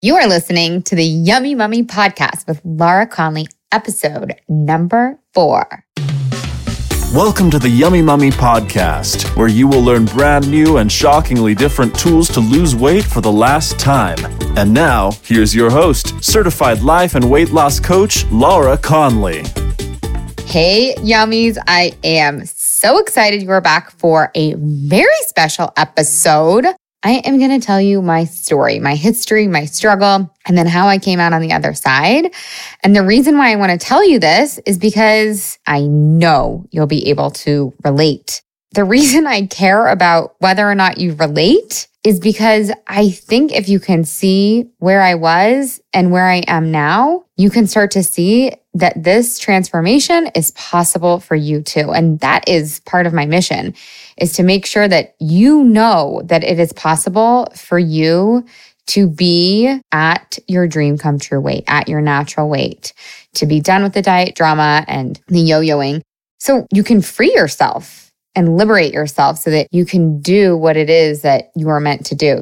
You are listening to the Yummy Mummy podcast with Laura Conley, episode number four. Welcome to the Yummy Mummy podcast, where you will learn brand new and shockingly different tools to lose weight for the last time. And now, here's your host, certified life and weight loss coach, Laura Conley. Hey, yummies. I am so excited you are back for a very special episode. I am going to tell you my story, my history, my struggle, and then how I came out on the other side. And the reason why I want to tell you this is because I know you'll be able to relate. The reason I care about whether or not you relate is because I think if you can see where I was and where I am now, you can start to see that this transformation is possible for you too. And that is part of my mission is to make sure that you know that it is possible for you to be at your dream come true weight, at your natural weight, to be done with the diet drama and the yo-yoing. So you can free yourself and liberate yourself so that you can do what it is that you are meant to do.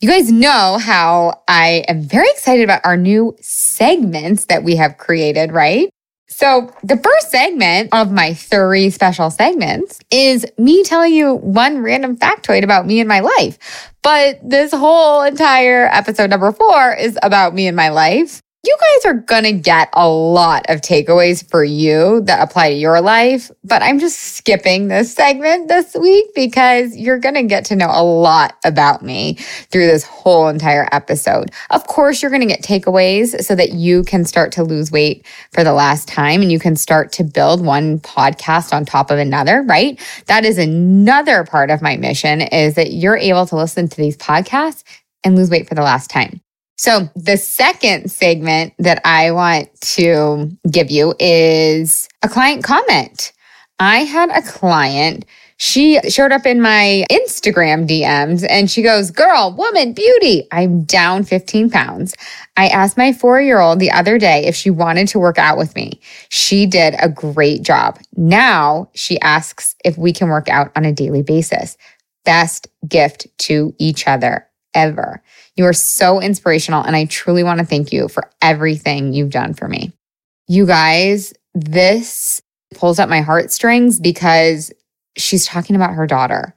You guys know how I am very excited about our new segments that we have created, right? So, the first segment of my three special segments is me telling you one random factoid about me and my life. But this whole entire episode number four is about me and my life you guys are going to get a lot of takeaways for you that apply to your life, but I'm just skipping this segment this week because you're going to get to know a lot about me through this whole entire episode. Of course, you're going to get takeaways so that you can start to lose weight for the last time and you can start to build one podcast on top of another, right? That is another part of my mission is that you're able to listen to these podcasts and lose weight for the last time. So, the second segment that I want to give you is a client comment. I had a client, she showed up in my Instagram DMs and she goes, Girl, woman, beauty, I'm down 15 pounds. I asked my four year old the other day if she wanted to work out with me. She did a great job. Now she asks if we can work out on a daily basis. Best gift to each other ever. You are so inspirational. And I truly want to thank you for everything you've done for me. You guys, this pulls up my heartstrings because she's talking about her daughter.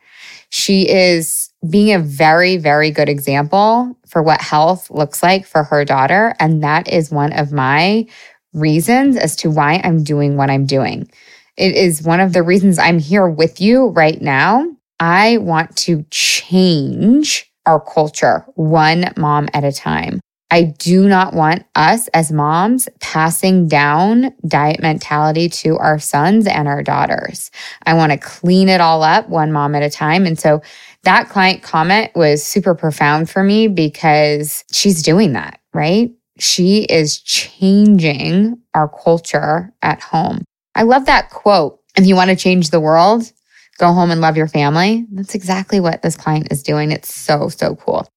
She is being a very, very good example for what health looks like for her daughter. And that is one of my reasons as to why I'm doing what I'm doing. It is one of the reasons I'm here with you right now. I want to change our culture one mom at a time. I do not want us as moms passing down diet mentality to our sons and our daughters. I want to clean it all up one mom at a time. And so that client comment was super profound for me because she's doing that, right? She is changing our culture at home. I love that quote. If you want to change the world, go home and love your family. That's exactly what this client is doing. It's so, so cool.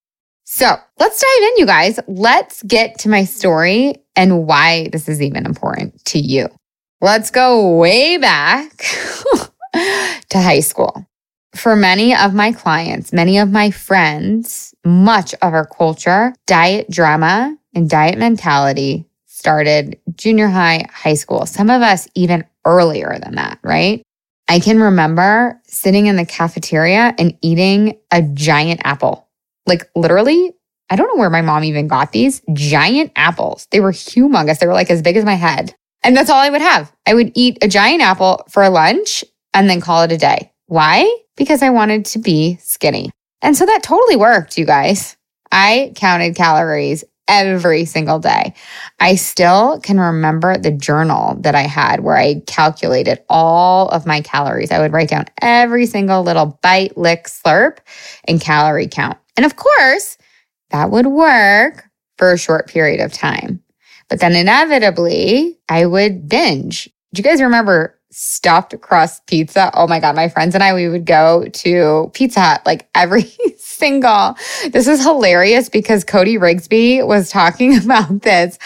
So let's dive in, you guys. Let's get to my story and why this is even important to you. Let's go way back to high school. For many of my clients, many of my friends, much of our culture, diet drama and diet mentality started junior high, high school. Some of us even earlier than that, right? I can remember sitting in the cafeteria and eating a giant apple. Like literally, I don't know where my mom even got these giant apples. They were humongous. They were like as big as my head. And that's all I would have. I would eat a giant apple for lunch and then call it a day. Why? Because I wanted to be skinny. And so that totally worked, you guys. I counted calories every single day. I still can remember the journal that I had where I calculated all of my calories. I would write down every single little bite, lick, slurp, and calorie count. And of course, that would work for a short period of time. But then inevitably, I would binge. Do you guys remember stuffed crust pizza. Oh my God. My friends and I, we would go to Pizza Hut like every single. This is hilarious because Cody Rigsby was talking about this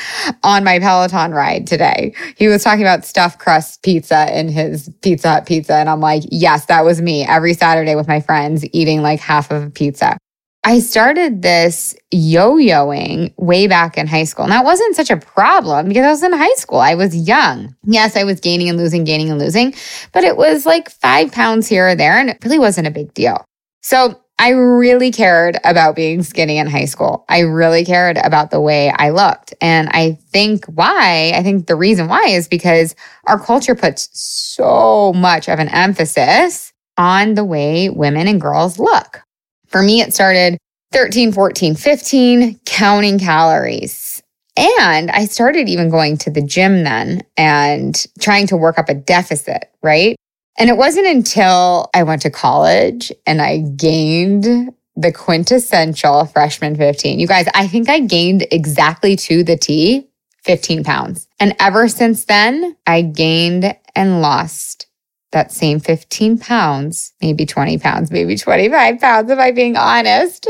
on my Peloton ride today. He was talking about stuffed crust pizza in his Pizza Hut pizza. And I'm like, yes, that was me every Saturday with my friends eating like half of a pizza. I started this yo yoing way back in high school. And that wasn't such a problem because I was in high school. I was young. Yes, I was gaining and losing, gaining and losing, but it was like five pounds here or there. And it really wasn't a big deal. So I really cared about being skinny in high school. I really cared about the way I looked. And I think why, I think the reason why is because our culture puts so much of an emphasis on the way women and girls look. For me, it started 13, 14, 15, counting calories. And I started even going to the gym then and trying to work up a deficit, right? And it wasn't until I went to college and I gained the quintessential freshman 15. You guys, I think I gained exactly to the T 15 pounds. And ever since then, I gained and lost that same 15 pounds, maybe 20 pounds, maybe 25 pounds, if I'm being honest,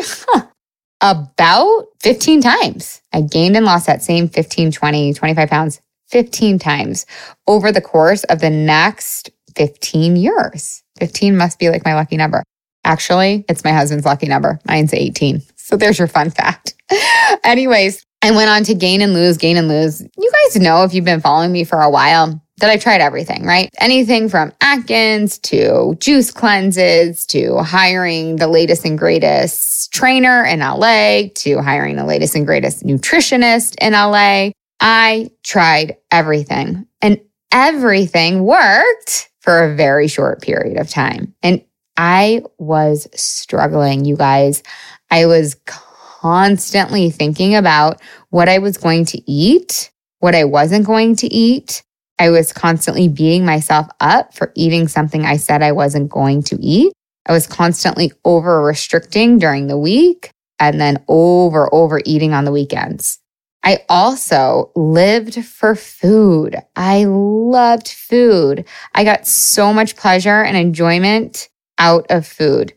about 15 times. I gained and lost that same 15, 20, 25 pounds 15 times over the course of the next 15 years. 15 must be like my lucky number. Actually, it's my husband's lucky number. Mine's 18. So there's your fun fact. Anyways, I went on to gain and lose, gain and lose. You guys know if you've been following me for a while, that I've tried everything, right? Anything from Atkins to juice cleanses to hiring the latest and greatest trainer in LA to hiring the latest and greatest nutritionist in LA. I tried everything and everything worked for a very short period of time. And I was struggling, you guys. I was constantly thinking about what I was going to eat, what I wasn't going to eat, I was constantly beating myself up for eating something I said I wasn't going to eat. I was constantly over restricting during the week and then over overeating on the weekends. I also lived for food. I loved food. I got so much pleasure and enjoyment out of food.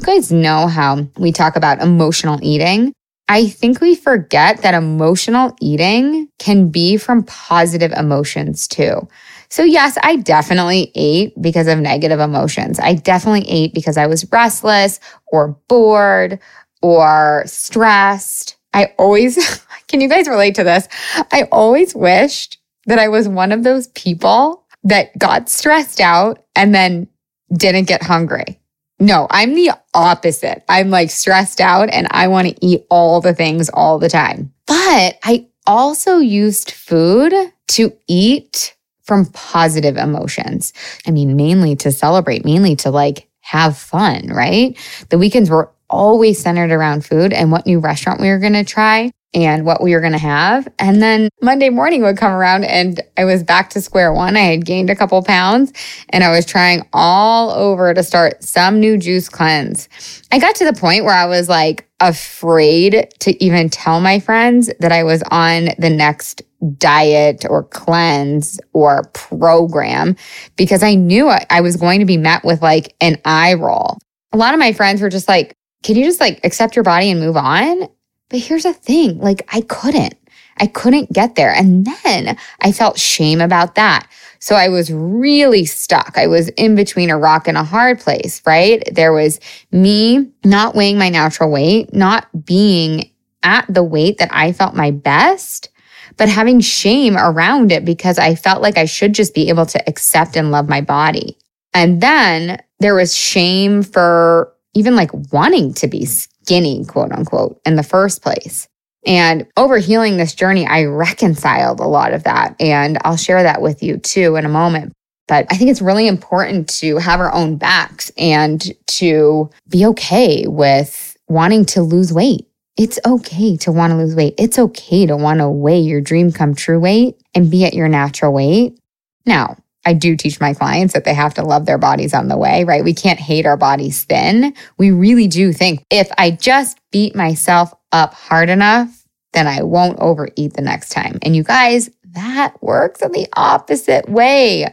You guys know how we talk about emotional eating. I think we forget that emotional eating can be from positive emotions too. So, yes, I definitely ate because of negative emotions. I definitely ate because I was restless or bored or stressed. I always, can you guys relate to this? I always wished that I was one of those people that got stressed out and then didn't get hungry. No, I'm the opposite. I'm like stressed out and I want to eat all the things all the time. But I also used food to eat from positive emotions. I mean, mainly to celebrate, mainly to like have fun, right? The weekends were always centered around food and what new restaurant we were going to try and what we were going to have. And then Monday morning would come around and I was back to square one. I had gained a couple pounds and I was trying all over to start some new juice cleanse. I got to the point where I was like afraid to even tell my friends that I was on the next diet or cleanse or program because I knew I was going to be met with like an eye roll. A lot of my friends were just like, can you just like accept your body and move on? But here's the thing like, I couldn't. I couldn't get there. And then I felt shame about that. So I was really stuck. I was in between a rock and a hard place, right? There was me not weighing my natural weight, not being at the weight that I felt my best, but having shame around it because I felt like I should just be able to accept and love my body. And then there was shame for even like wanting to be mm-hmm. skinny, quote unquote, in the first place. And over healing this journey, I reconciled a lot of that. And I'll share that with you too in a moment. But I think it's really important to have our own backs and to be okay with wanting to lose weight. It's okay to want to lose weight. It's okay to want to weigh your dream come true weight and be at your natural weight. Now, I do teach my clients that they have to love their bodies on the way, right? We can't hate our bodies thin. We really do think if I just beat myself up hard enough, then I won't overeat the next time. And you guys, that works in the opposite way.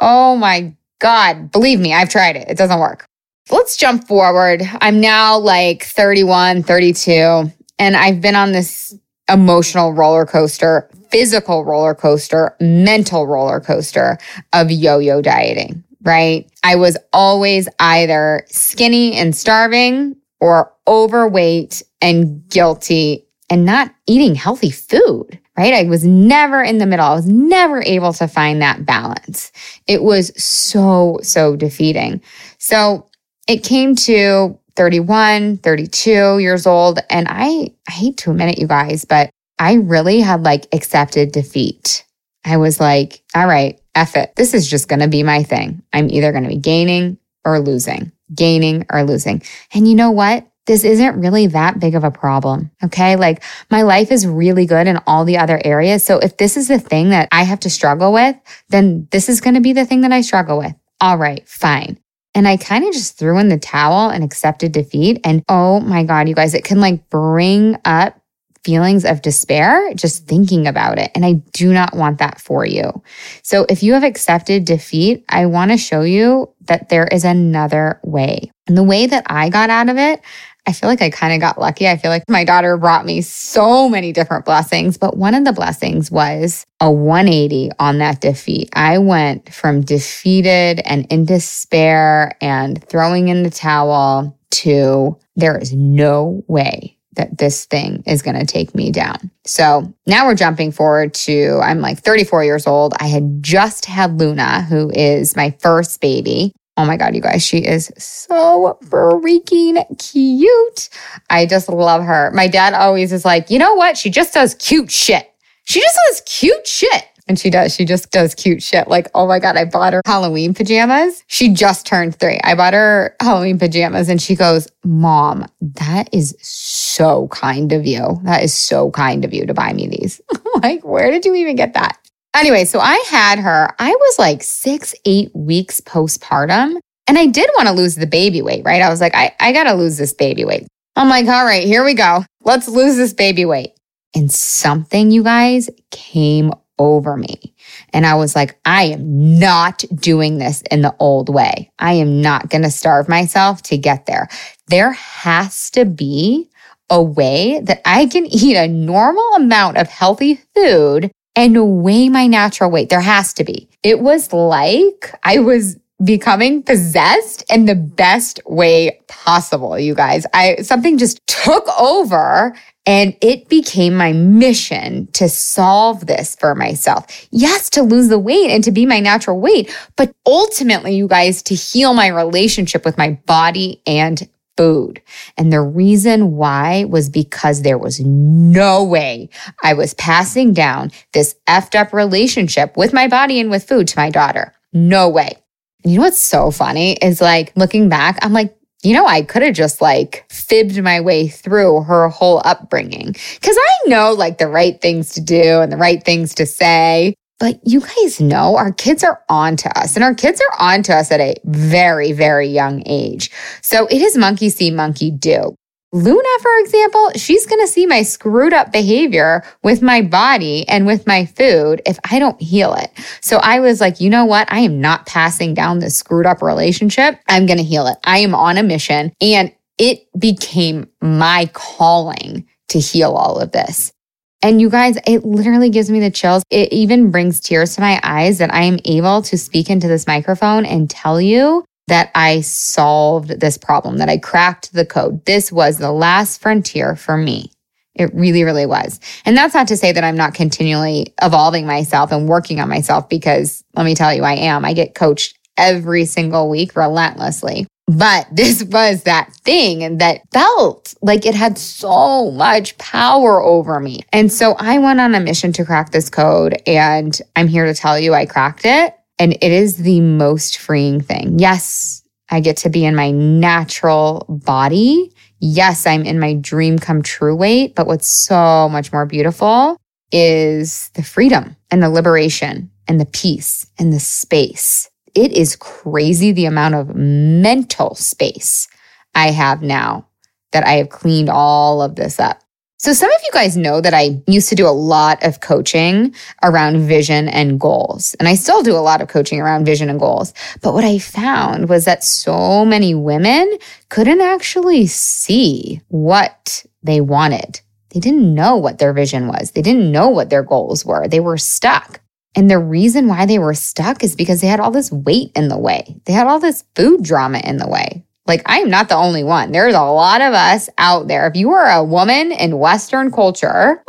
Oh my God. Believe me, I've tried it. It doesn't work. Let's jump forward. I'm now like 31, 32, and I've been on this emotional roller coaster physical roller coaster, mental roller coaster of yo yo dieting, right? I was always either skinny and starving or overweight and guilty and not eating healthy food, right? I was never in the middle. I was never able to find that balance. It was so, so defeating. So it came to 31, 32 years old. And I, I hate to admit it, you guys, but I really had like accepted defeat. I was like, all right, F it. This is just going to be my thing. I'm either going to be gaining or losing, gaining or losing. And you know what? This isn't really that big of a problem. Okay. Like my life is really good in all the other areas. So if this is the thing that I have to struggle with, then this is going to be the thing that I struggle with. All right, fine. And I kind of just threw in the towel and accepted defeat. And oh my God, you guys, it can like bring up feelings of despair just thinking about it. And I do not want that for you. So if you have accepted defeat, I want to show you that there is another way. And the way that I got out of it, I feel like I kind of got lucky. I feel like my daughter brought me so many different blessings, but one of the blessings was a 180 on that defeat. I went from defeated and in despair and throwing in the towel to there is no way that this thing is going to take me down. So now we're jumping forward to I'm like 34 years old. I had just had Luna, who is my first baby. Oh my God, you guys, she is so freaking cute. I just love her. My dad always is like, you know what? She just does cute shit. She just does cute shit. And she does. She just does cute shit. Like, oh my God, I bought her Halloween pajamas. She just turned three. I bought her Halloween pajamas and she goes, Mom, that is so kind of you. That is so kind of you to buy me these. like, where did you even get that? Anyway, so I had her, I was like six, eight weeks postpartum. And I did want to lose the baby weight, right? I was like, I, I got to lose this baby weight. I'm like, all right, here we go. Let's lose this baby weight. And something, you guys, came over me. And I was like, I am not doing this in the old way. I am not going to starve myself to get there. There has to be a way that I can eat a normal amount of healthy food and weigh my natural weight. There has to be. It was like I was becoming possessed in the best way possible, you guys. I something just took over and it became my mission to solve this for myself. Yes, to lose the weight and to be my natural weight, but ultimately, you guys, to heal my relationship with my body and food. And the reason why was because there was no way I was passing down this effed up relationship with my body and with food to my daughter. No way. And you know what's so funny is like looking back, I'm like, you know, I could have just like fibbed my way through her whole upbringing because I know like the right things to do and the right things to say. But you guys know our kids are on to us and our kids are on to us at a very, very young age. So it is monkey see, monkey do. Luna, for example, she's going to see my screwed up behavior with my body and with my food if I don't heal it. So I was like, you know what? I am not passing down this screwed up relationship. I'm going to heal it. I am on a mission. And it became my calling to heal all of this. And you guys, it literally gives me the chills. It even brings tears to my eyes that I am able to speak into this microphone and tell you that I solved this problem, that I cracked the code. This was the last frontier for me. It really, really was. And that's not to say that I'm not continually evolving myself and working on myself because let me tell you, I am. I get coached every single week relentlessly. But this was that thing and that felt like it had so much power over me. And so I went on a mission to crack this code. And I'm here to tell you I cracked it. And it is the most freeing thing. Yes, I get to be in my natural body. Yes, I'm in my dream come true weight. But what's so much more beautiful is the freedom and the liberation and the peace and the space. It is crazy the amount of mental space I have now that I have cleaned all of this up. So, some of you guys know that I used to do a lot of coaching around vision and goals. And I still do a lot of coaching around vision and goals. But what I found was that so many women couldn't actually see what they wanted. They didn't know what their vision was, they didn't know what their goals were. They were stuck. And the reason why they were stuck is because they had all this weight in the way, they had all this food drama in the way. Like, I am not the only one. There's a lot of us out there. If you are a woman in Western culture,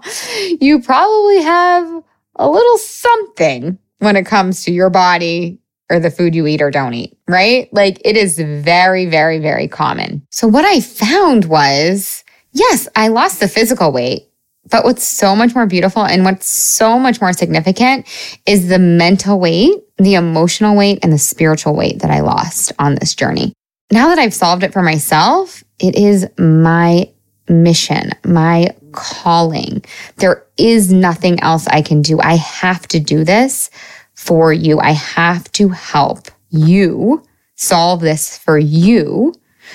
you probably have a little something when it comes to your body or the food you eat or don't eat, right? Like, it is very, very, very common. So, what I found was yes, I lost the physical weight. But what's so much more beautiful and what's so much more significant is the mental weight, the emotional weight, and the spiritual weight that I lost on this journey now that I've solved it for myself, it is my mission, my calling. There is nothing else I can do. I have to do this for you. I have to help you solve this for you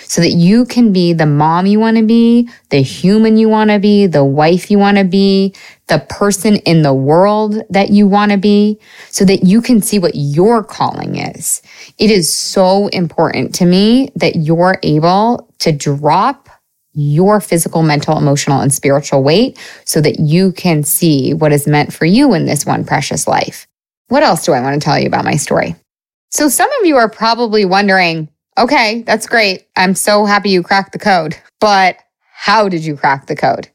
so that you can be the mom you want to be, the human you want to be, the wife you want to be, the person in the world that you want to be, so that you can see what your calling is. It is so important to me that you're able to drop your physical, mental, emotional, and spiritual weight so that you can see what is meant for you in this one precious life. What else do I want to tell you about my story? So, some of you are probably wondering, Okay, that's great. I'm so happy you cracked the code. But how did you crack the code?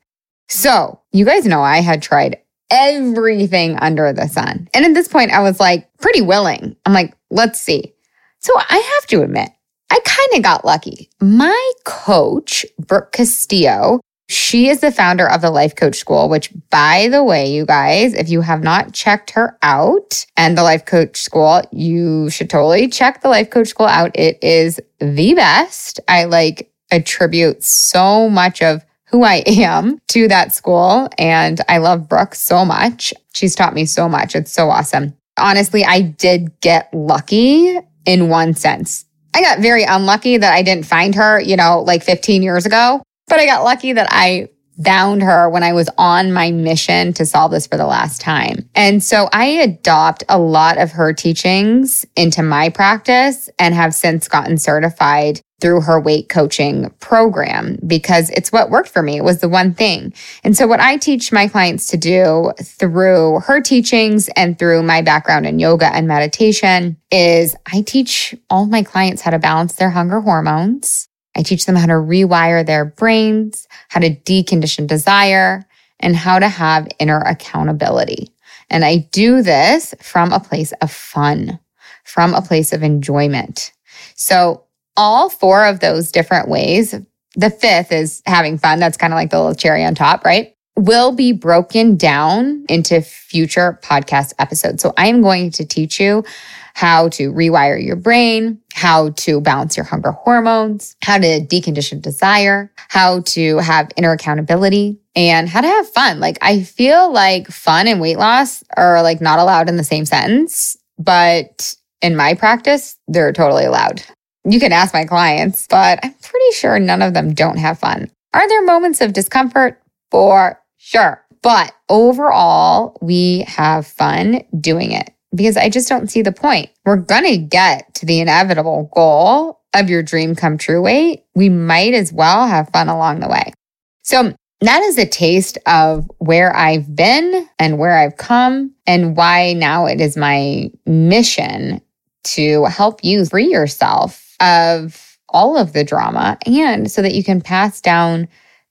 So, you guys know I had tried everything under the sun. And at this point, I was like pretty willing. I'm like, let's see. So, I have to admit, I kind of got lucky. My coach, Brooke Castillo, she is the founder of the Life Coach School, which, by the way, you guys, if you have not checked her out and the Life Coach School, you should totally check the Life Coach School out. It is the best. I like attribute so much of who I am to that school. And I love Brooke so much. She's taught me so much. It's so awesome. Honestly, I did get lucky in one sense. I got very unlucky that I didn't find her, you know, like 15 years ago. But I got lucky that I found her when I was on my mission to solve this for the last time. And so I adopt a lot of her teachings into my practice and have since gotten certified through her weight coaching program because it's what worked for me. It was the one thing. And so what I teach my clients to do through her teachings and through my background in yoga and meditation is I teach all my clients how to balance their hunger hormones I teach them how to rewire their brains, how to decondition desire, and how to have inner accountability. And I do this from a place of fun, from a place of enjoyment. So, all four of those different ways, the fifth is having fun. That's kind of like the little cherry on top, right? Will be broken down into future podcast episodes. So, I am going to teach you how to rewire your brain, how to balance your hunger hormones, how to decondition desire, how to have inner accountability, and how to have fun. Like, I feel like fun and weight loss are like not allowed in the same sentence, but in my practice, they're totally allowed. You can ask my clients, but I'm pretty sure none of them don't have fun. Are there moments of discomfort? For sure. But overall, we have fun doing it because I just don't see the point. We're going to get to the inevitable goal of your dream come true weight. We might as well have fun along the way. So that is a taste of where I've been and where I've come and why now it is my mission to help you free yourself of all of the drama and so that you can pass down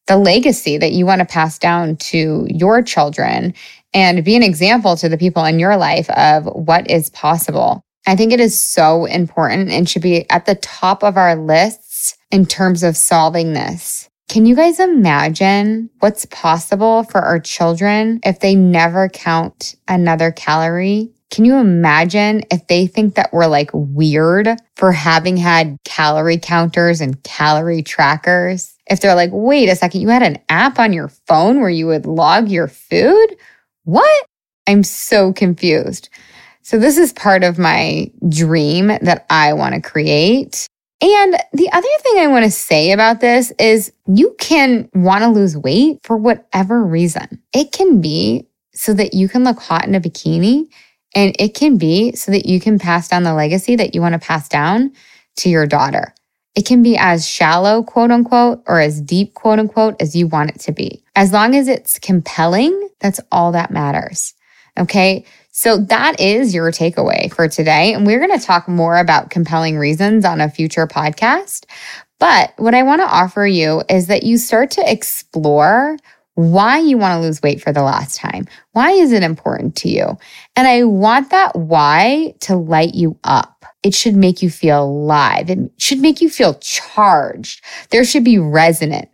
the legacy that you want to pass down to your children and be an example to the people in your life of what is possible. I think it is so important and should be at the top of our lists in terms of solving this. Can you guys imagine what's possible for our children if they never count another calorie? Can you imagine if they think that we're like weird for having had calorie counters and calorie trackers? If they're like, wait a second, you had an app on your phone where you would log your food? What? I'm so confused. So, this is part of my dream that I want to create. And the other thing I want to say about this is you can want to lose weight for whatever reason. It can be so that you can look hot in a bikini, and it can be so that you can pass down the legacy that you want to pass down to your daughter. It can be as shallow, quote unquote, or as deep, quote unquote, as you want it to be. As long as it's compelling, that's all that matters. Okay. So that is your takeaway for today. And we're going to talk more about compelling reasons on a future podcast. But what I want to offer you is that you start to explore why you want to lose weight for the last time. Why is it important to you? And I want that why to light you up. It should make you feel alive. It should make you feel charged. There should be resonance.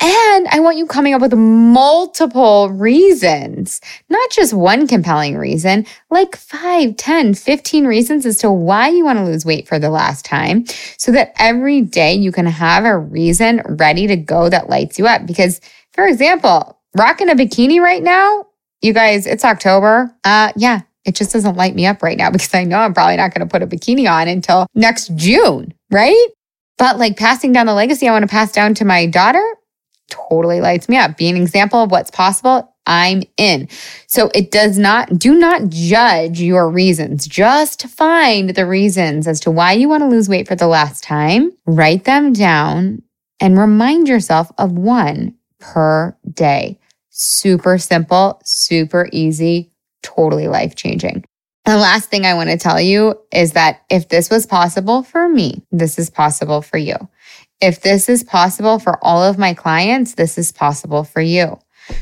And I want you coming up with multiple reasons, not just one compelling reason, like 5, 10, 15 reasons as to why you want to lose weight for the last time so that every day you can have a reason ready to go that lights you up. Because for example, rocking a bikini right now, you guys, it's October. Uh, yeah, it just doesn't light me up right now because I know I'm probably not going to put a bikini on until next June, right? But like passing down the legacy I want to pass down to my daughter totally lights me up. Be an example of what's possible. I'm in. So it does not, do not judge your reasons. Just find the reasons as to why you want to lose weight for the last time, write them down, and remind yourself of one per day. Super simple, super easy, totally life changing. The last thing I want to tell you is that if this was possible for me, this is possible for you. If this is possible for all of my clients, this is possible for you.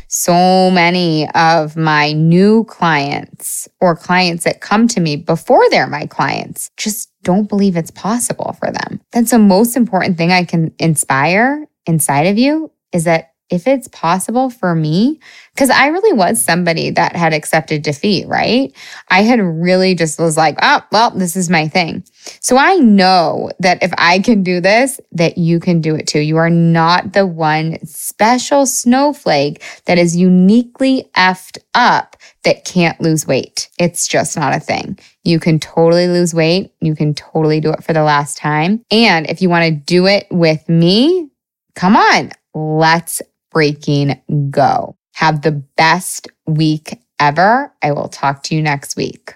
So many of my new clients or clients that come to me before they're my clients just don't believe it's possible for them. That's the most important thing I can inspire inside of you is that if it's possible for me, because I really was somebody that had accepted defeat, right? I had really just was like, oh, well, this is my thing. So I know that if I can do this, that you can do it too. You are not the one special snowflake that is uniquely effed up that can't lose weight. It's just not a thing. You can totally lose weight. You can totally do it for the last time. And if you want to do it with me, come on, let's freaking go. Have the best week ever. I will talk to you next week.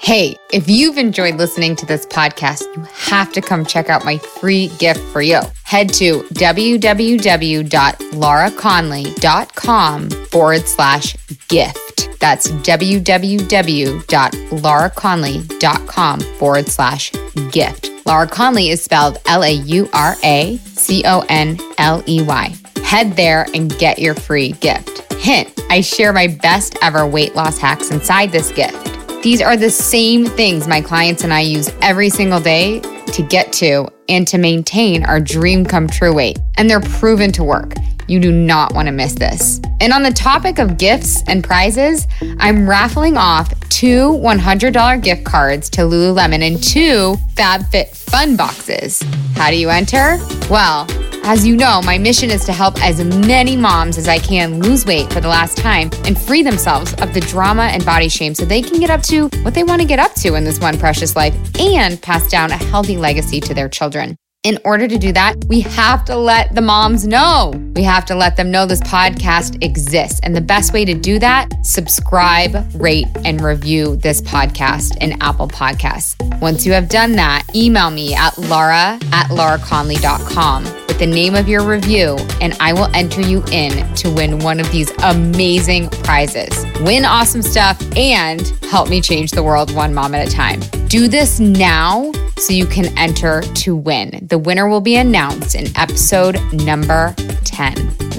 Hey, if you've enjoyed listening to this podcast, you have to come check out my free gift for you. Head to www.lauraconley.com forward slash gift. That's www.lauraconley.com forward slash gift. Laura Conley is spelled L A U R A C O N L E Y head there and get your free gift. Hint, I share my best ever weight loss hacks inside this gift. These are the same things my clients and I use every single day to get to and to maintain our dream come true weight. And they're proven to work. You do not want to miss this. And on the topic of gifts and prizes, I'm raffling off two $100 gift cards to Lululemon and two FabFitFun boxes. How do you enter? Well, as you know, my mission is to help as many moms as I can lose weight for the last time and free themselves of the drama and body shame so they can get up to what they want to get up to in this one precious life and pass down a healthy legacy to their children. In order to do that, we have to let the moms know. We have to let them know this podcast exists. And the best way to do that, subscribe, rate, and review this podcast in Apple Podcasts. Once you have done that, email me at laura at lauraconley.com the name of your review, and I will enter you in to win one of these amazing prizes. Win awesome stuff and help me change the world one mom at a time. Do this now so you can enter to win. The winner will be announced in episode number 10.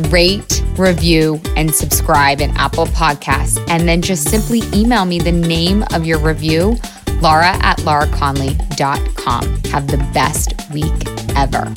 Rate, review, and subscribe in Apple Podcasts. And then just simply email me the name of your review, laura at lauraconley.com. Have the best week ever.